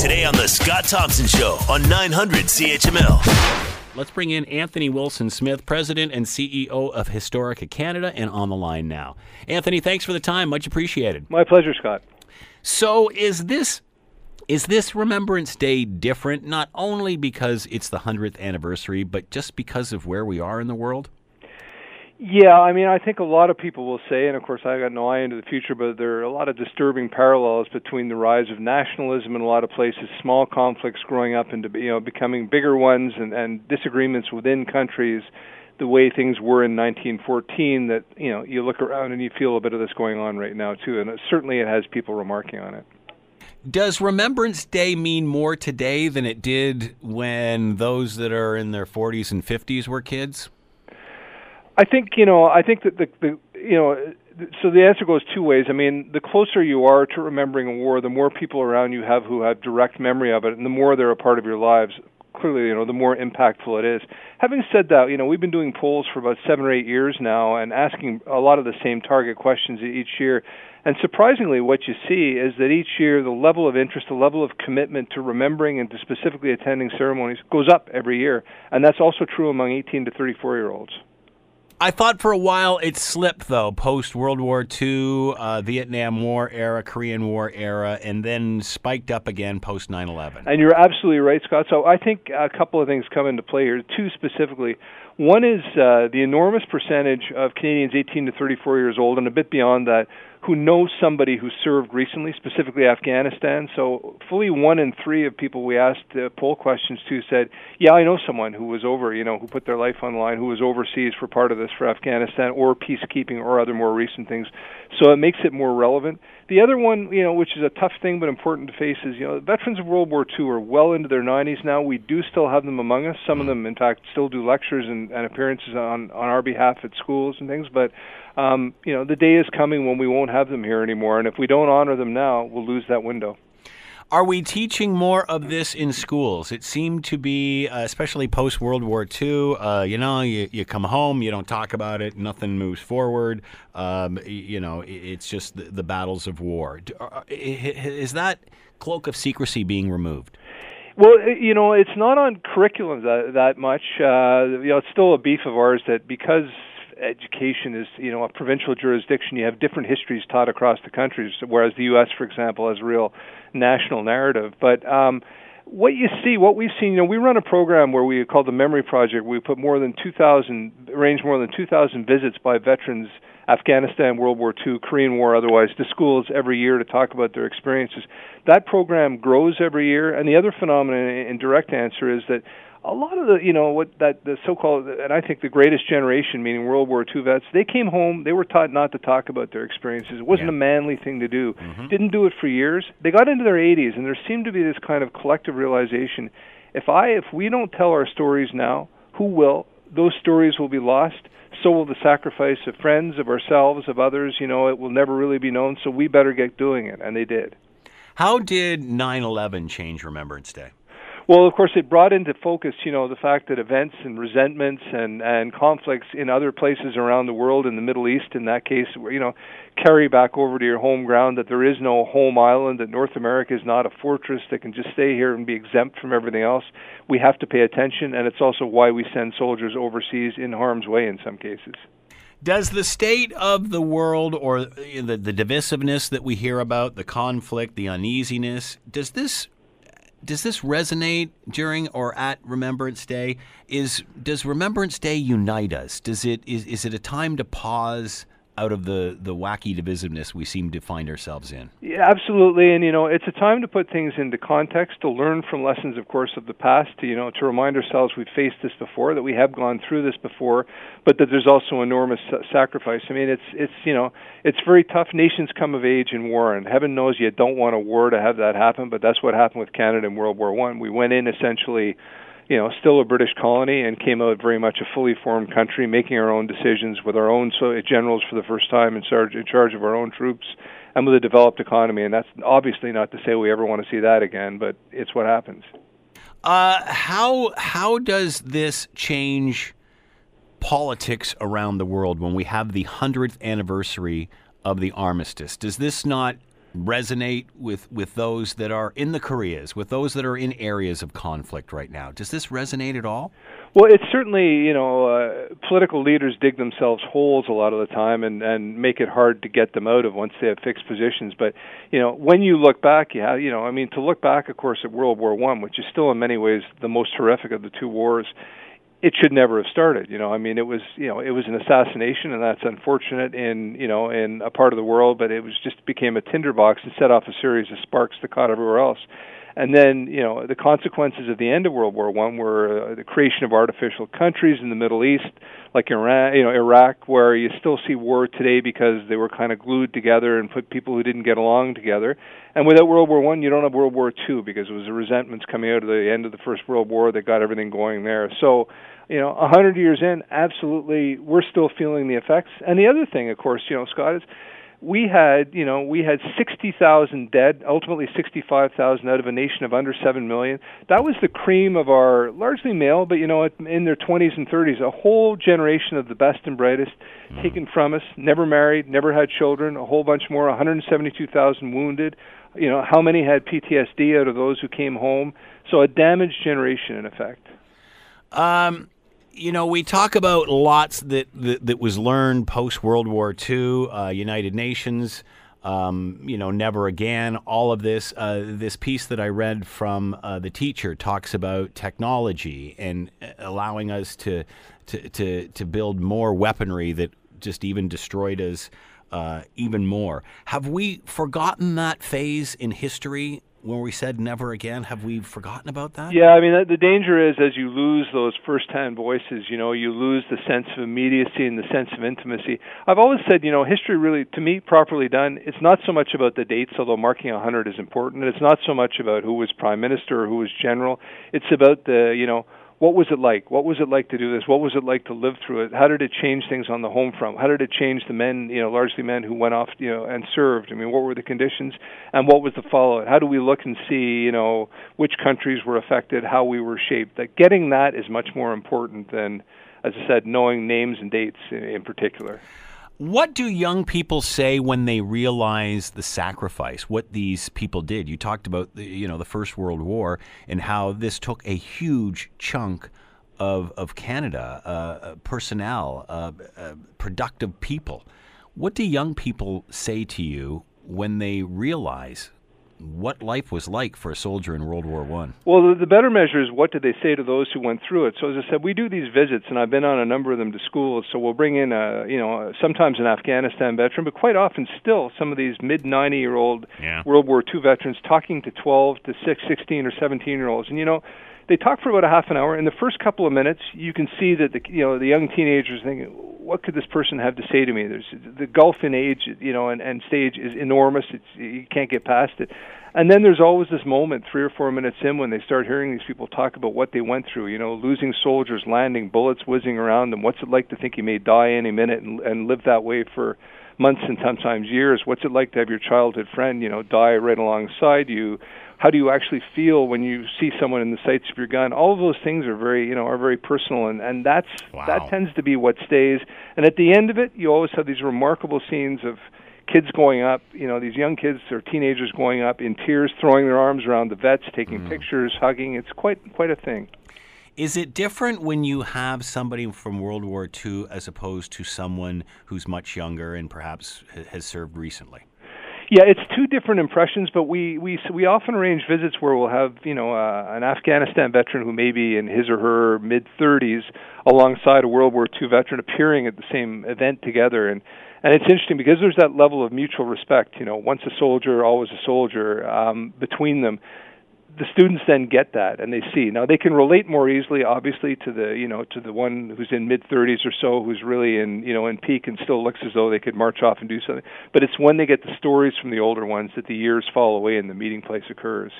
Today on The Scott Thompson Show on 900 CHML. Let's bring in Anthony Wilson Smith, President and CEO of Historica Canada, and on the line now. Anthony, thanks for the time. Much appreciated. My pleasure, Scott. So, is this is this Remembrance Day different not only because it's the 100th anniversary, but just because of where we are in the world? Yeah, I mean, I think a lot of people will say, and of course, I got no eye into the future, but there are a lot of disturbing parallels between the rise of nationalism in a lot of places, small conflicts growing up into you know becoming bigger ones, and, and disagreements within countries, the way things were in 1914. That you know, you look around and you feel a bit of this going on right now too, and it, certainly it has people remarking on it. Does Remembrance Day mean more today than it did when those that are in their 40s and 50s were kids? I think you know. I think that the, the you know. So the answer goes two ways. I mean, the closer you are to remembering a war, the more people around you have who have direct memory of it, and the more they're a part of your lives. Clearly, you know, the more impactful it is. Having said that, you know, we've been doing polls for about seven or eight years now, and asking a lot of the same target questions each year. And surprisingly, what you see is that each year the level of interest, the level of commitment to remembering and to specifically attending ceremonies goes up every year. And that's also true among 18 to 34 year olds. I thought for a while it slipped though, post World War II, uh, Vietnam War era, Korean War era, and then spiked up again post 9/11. And you're absolutely right, Scott. So I think a couple of things come into play here. Two specifically. One is uh, the enormous percentage of Canadians 18 to 34 years old, and a bit beyond that, who know somebody who served recently, specifically Afghanistan. So fully one in three of people we asked uh, poll questions to said, "Yeah, I know someone who was over, you know, who put their life on the line, who was overseas for part of this for Afghanistan or peacekeeping or other more recent things." So it makes it more relevant. The other one, you know, which is a tough thing but important to face, is you know, veterans of World War II are well into their 90s now. We do still have them among us. Some of them, in fact, still do lectures and, and appearances on on our behalf at schools and things. But um, you know, the day is coming when we won't have them here anymore, and if we don't honor them now, we'll lose that window. Are we teaching more of this in schools? It seemed to be, uh, especially post World War II. Uh, you know, you, you come home, you don't talk about it, nothing moves forward. Um, you know, it's just the, the battles of war. Uh, is that cloak of secrecy being removed? Well, you know, it's not on curriculum that, that much. Uh, you know, it's still a beef of ours that because education is you know a provincial jurisdiction you have different histories taught across the country whereas the US for example has a real national narrative but um what you see, what we've seen, you know, we run a program where we call the Memory Project. We put more than 2,000, arrange more than 2,000 visits by veterans, Afghanistan, World War II, Korean War, otherwise, to schools every year to talk about their experiences. That program grows every year, and the other phenomenon in direct answer is that a lot of the you know what that the so-called and I think the greatest generation, meaning World War II vets, they came home. They were taught not to talk about their experiences. It wasn't yeah. a manly thing to do. Mm-hmm. Didn't do it for years. They got into their 80s, and there seemed to be this kind of collective realization: if I if we don't tell our stories now, who will? Those stories will be lost. So will the sacrifice of friends, of ourselves, of others. You know, it will never really be known. So we better get doing it, and they did. How did 9/11 change Remembrance Day? Well, of course, it brought into focus, you know, the fact that events and resentments and and conflicts in other places around the world, in the Middle East, in that case, you know, carry back over to your home ground. That there is no home island. That North America is not a fortress that can just stay here and be exempt from everything else. We have to pay attention, and it's also why we send soldiers overseas in harm's way in some cases. Does the state of the world or the, the divisiveness that we hear about, the conflict, the uneasiness, does this does this resonate during or at Remembrance Day? Is does Remembrance Day unite us? Does it is is it a time to pause out of the the wacky divisiveness we seem to find ourselves in. Yeah, absolutely, and you know, it's a time to put things into context, to learn from lessons, of course, of the past. To, you know, to remind ourselves we've faced this before, that we have gone through this before, but that there's also enormous sacrifice. I mean, it's it's you know, it's very tough. Nations come of age in war, and heaven knows you don't want a war to have that happen, but that's what happened with Canada in World War One. We went in essentially you know, still a British colony and came out very much a fully formed country, making our own decisions with our own so generals for the first time in charge, in charge of our own troops and with a developed economy. And that's obviously not to say we ever want to see that again, but it's what happens. Uh, how how does this change politics around the world when we have the hundredth anniversary of the armistice? Does this not resonate with, with those that are in the Koreas, with those that are in areas of conflict right now? Does this resonate at all? Well, it's certainly you know uh, political leaders dig themselves holes a lot of the time and and make it hard to get them out of once they have fixed positions. But you know when you look back, yeah, you know I mean to look back, of course, at World War One, which is still in many ways the most horrific of the two wars. It should never have started, you know. I mean, it was, you know, it was an assassination, and that's unfortunate in, you know, in a part of the world. But it was just became a tinderbox and set off a series of sparks that caught everywhere else. And then, you know, the consequences of the end of World War One were uh, the creation of artificial countries in the Middle East, like Iran, you know, Iraq, where you still see war today because they were kind of glued together and put people who didn't get along together. And without World War One, you don't have World War Two because it was the resentments coming out of the end of the First World War that got everything going there. So, you know, a hundred years in, absolutely, we're still feeling the effects. And the other thing, of course, you know, Scott is we had, you know, we had 60,000 dead, ultimately 65,000 out of a nation of under 7 million. That was the cream of our largely male, but you know, in their 20s and 30s, a whole generation of the best and brightest mm. taken from us, never married, never had children, a whole bunch more, 172,000 wounded. You know, how many had PTSD out of those who came home? So a damaged generation in effect. Um you know, we talk about lots that that, that was learned post World War II, uh, United Nations. Um, you know, never again. All of this. Uh, this piece that I read from uh, the teacher talks about technology and uh, allowing us to, to to to build more weaponry that just even destroyed us uh, even more. Have we forgotten that phase in history when we said never again, have we forgotten about that? Yeah, I mean, the danger is as you lose those first-hand voices, you know, you lose the sense of immediacy and the sense of intimacy. I've always said, you know, history really, to me, properly done, it's not so much about the dates, although marking 100 is important. It's not so much about who was prime minister or who was general. It's about the, you know, what was it like? What was it like to do this? What was it like to live through it? How did it change things on the home front? How did it change the men, you know, largely men who went off, you know, and served? I mean, what were the conditions and what was the fallout? How do we look and see, you know, which countries were affected, how we were shaped? That getting that is much more important than, as I said, knowing names and dates in, in particular. What do young people say when they realize the sacrifice, what these people did? You talked about the, you know the First World War and how this took a huge chunk of of Canada, uh, uh personnel, uh, uh, productive people. What do young people say to you when they realize what life was like for a soldier in World War One. Well, the, the better measure is what did they say to those who went through it. So as I said, we do these visits, and I've been on a number of them to schools. So we'll bring in, a, you know, sometimes an Afghanistan veteran, but quite often still some of these mid 90 year old yeah. World War II veterans talking to 12 to 6, 16 or 17 year olds, and you know they talk for about a half an hour. In the first couple of minutes, you can see that the you know the young teenagers thinking, "What could this person have to say to me?" There's the gulf in age, you know, and, and stage is enormous. It's you can't get past it. And then there's always this moment, three or four minutes in, when they start hearing these people talk about what they went through. You know, losing soldiers, landing, bullets whizzing around them. What's it like to think you may die any minute and, and live that way for months and sometimes years? What's it like to have your childhood friend, you know, die right alongside you? how do you actually feel when you see someone in the sights of your gun all of those things are very you know are very personal and and that's wow. that tends to be what stays and at the end of it you always have these remarkable scenes of kids going up you know these young kids or teenagers going up in tears throwing their arms around the vets taking mm. pictures hugging it's quite quite a thing is it different when you have somebody from World War II as opposed to someone who's much younger and perhaps has served recently? Yeah, it's two different impressions, but we we we often arrange visits where we'll have you know uh, an Afghanistan veteran who may be in his or her mid 30s alongside a World War II veteran appearing at the same event together, and and it's interesting because there's that level of mutual respect. You know, once a soldier, always a soldier um, between them the students then get that and they see. Now they can relate more easily obviously to the you know to the one who's in mid 30s or so who's really in you know in peak and still looks as though they could march off and do something. But it's when they get the stories from the older ones that the years fall away and the meeting place occurs.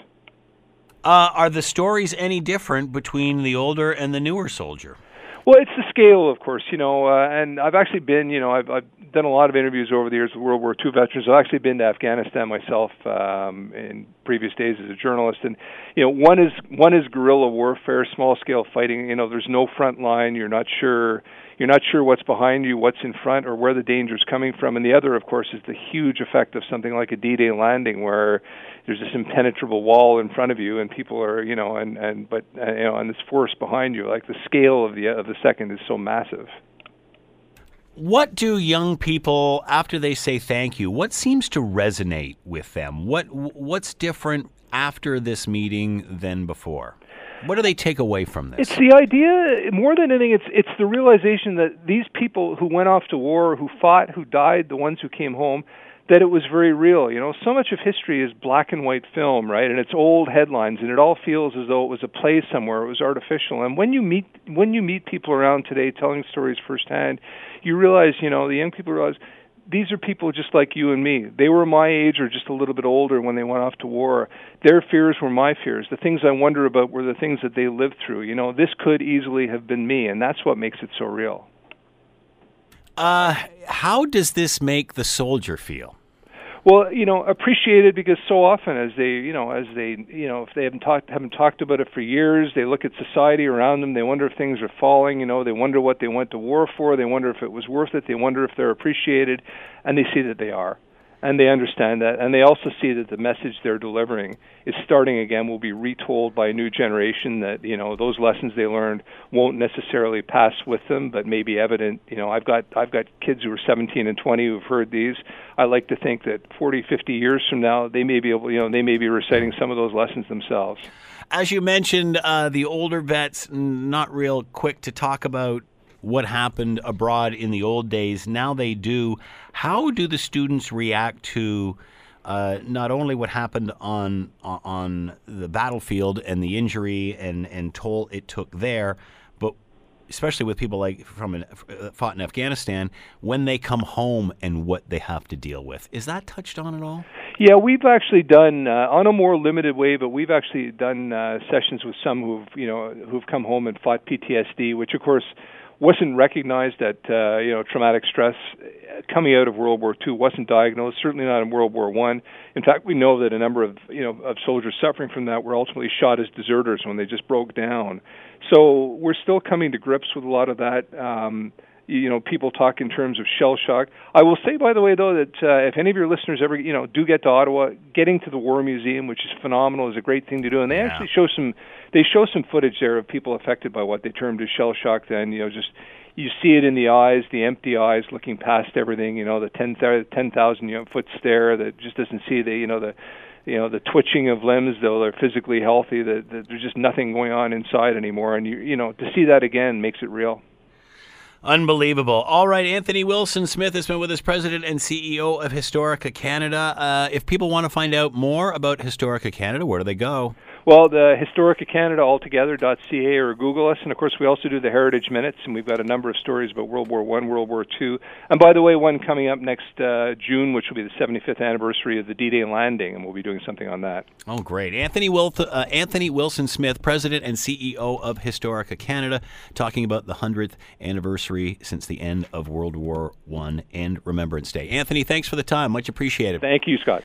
Uh, are the stories any different between the older and the newer soldier? Well, it's the scale, of course, you know, uh, and I've actually been, you know, I've, I've done a lot of interviews over the years with World War II veterans. I've actually been to Afghanistan myself, um, in previous days as a journalist. And you know, one is one is guerrilla warfare, small scale fighting. You know, there's no front line. You're not sure you're not sure what's behind you, what's in front, or where the danger is coming from. And the other, of course, is the huge effect of something like a D-Day landing, where there's this impenetrable wall in front of you, and people are, you know, and and but uh, you know, and this force behind you. Like the scale of the of the second is so massive. What do young people after they say thank you? What seems to resonate with them? What what's different after this meeting than before? What do they take away from this? It's the idea more than anything. It's it's the realization that these people who went off to war, who fought, who died, the ones who came home, that it was very real. You know, so much of history is black and white film, right? And it's old headlines, and it all feels as though it was a play somewhere. It was artificial. And when you meet when you meet people around today telling stories firsthand, you realize, you know, the young people realize these are people just like you and me. They were my age or just a little bit older when they went off to war. Their fears were my fears. The things I wonder about were the things that they lived through. You know, this could easily have been me, and that's what makes it so real. Uh, how does this make the soldier feel? Well you know appreciated because so often as they you know as they you know if they haven't talked haven't talked about it for years they look at society around them they wonder if things are falling you know they wonder what they went to war for they wonder if it was worth it they wonder if they're appreciated and they see that they are and they understand that. And they also see that the message they're delivering is starting again will be retold by a new generation that you know those lessons they learned won't necessarily pass with them but may be evident. You know i've got i've got kids who are 17 and 20 who've heard these. I like to think that 40 50 years from now they may be able you know they may be reciting some of those lessons themselves. As you mentioned, uh, the older vets not real quick to talk about what happened abroad in the old days. Now they do. How do the students react to uh, not only what happened on on the battlefield and the injury and and toll it took there, but especially with people like from an, uh, fought in Afghanistan when they come home and what they have to deal with. Is that touched on at all? Yeah, we've actually done uh, on a more limited way, but we've actually done uh, sessions with some who've you know who've come home and fought PTSD, which of course wasn't recognized that uh, you know traumatic stress coming out of World War II wasn't diagnosed. Certainly not in World War One. In fact, we know that a number of you know of soldiers suffering from that were ultimately shot as deserters when they just broke down. So we're still coming to grips with a lot of that. Um, you know people talk in terms of shell shock. I will say, by the way, though, that uh, if any of your listeners ever you know do get to Ottawa, getting to the War Museum, which is phenomenal, is a great thing to do, and they yeah. actually show some they show some footage there of people affected by what they termed as shell shock. Then you know just you see it in the eyes, the empty eyes looking past everything. You know the ten ten thousand you know, foot stare that just doesn't see the you know the you know the twitching of limbs though they're physically healthy that, that there's just nothing going on inside anymore and you you know to see that again makes it real Unbelievable. All right, Anthony Wilson Smith has been with us, President and CEO of Historica Canada. Uh, if people want to find out more about Historica Canada, where do they go? Well, the Historica Canada altogether.ca or Google us, and of course we also do the Heritage Minutes, and we've got a number of stories about World War One, World War Two, and by the way, one coming up next uh, June, which will be the 75th anniversary of the D-Day landing, and we'll be doing something on that. Oh, great! Anthony Wilth, uh, Anthony Wilson Smith, President and CEO of Historica Canada, talking about the 100th anniversary since the end of World War One and Remembrance Day. Anthony, thanks for the time, much appreciated. Thank you, Scott.